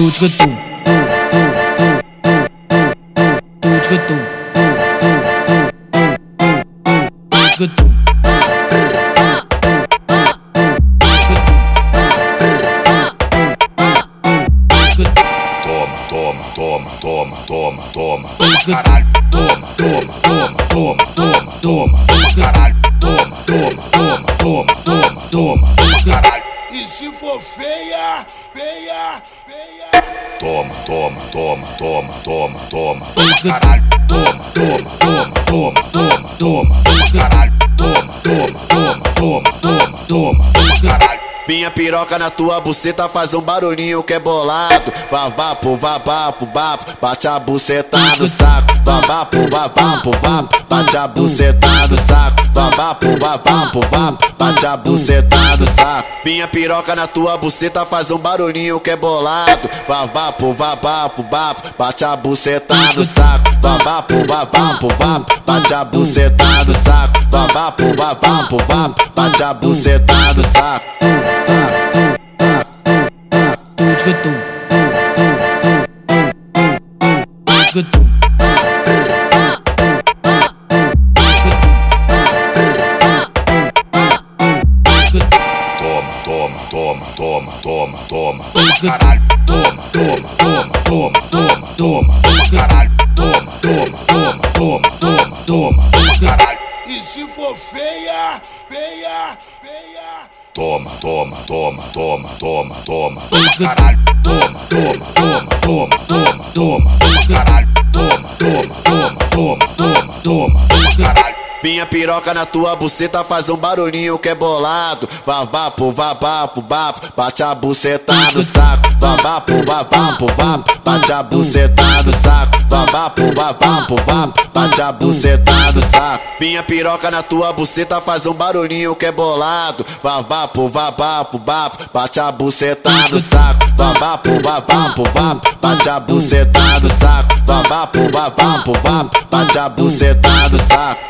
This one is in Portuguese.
tum, Toma, toma, toma, toma, toma, toma, caralho. Toma, toma, toma, toma, toma, toma, caralho. Toma, toma, toma, toma, toma, toma, caralho. E se for feia, feia, feia. Toma, toma, toma, toma, toma, toma, caralho. Toma, toma, toma, toma, toma, toma, caralho. Toma, toma, toma, toma, toma, toma, caralho. Minha piroca na tua buceta faz um barulhinho que é bolado. Vavapo, vavapo, vapo, bate a buceta no saco. Vavapo, vavapo, vapo, bate a buceta no saco. Vavapo, vavapo, vapo, bate a buceta no saco. Minha piroca na tua buceta faz um barulhinho que é bolado. Vavapo, vavapo, vapo, bate a buceta no saco. Vavapo, vavapo, vapo, bate a buceta no saco. Vavapo, vavapo, vapo, bate a buceta no saco. Toma, toma, toma, toma, toma, toma, caralho. Toma, toma, toma, toma, toma, toma, caralho. Toma, toma, toma, toma, toma, toma, caralho. E se for feia, feia, feia. Toma, toma, toma, toma, toma, toma, caralho. Toma, toma, toma, toma, toma, toma, caralho. Toma, toma, toma, toma, toma, toma, caralho. Minha piroca na tua buceta faz um barulhinho que é bolado. Vavapo, vavapo, vapo, bate a buceta no saco. Vavapo, vavapo, vapo, bate a buceta no saco. Vavapo, vavapo, vapo, bate a buceta no saco. Minha piroca na tua buceta faz um barulhinho que é bolado. Vavapo, vavapo, vapo, bate a buceta no saco. Vavapo, vavapo, vapo, bate a buceta no saco. Vavapo, vavapo, vapo, bate a buceta no saco.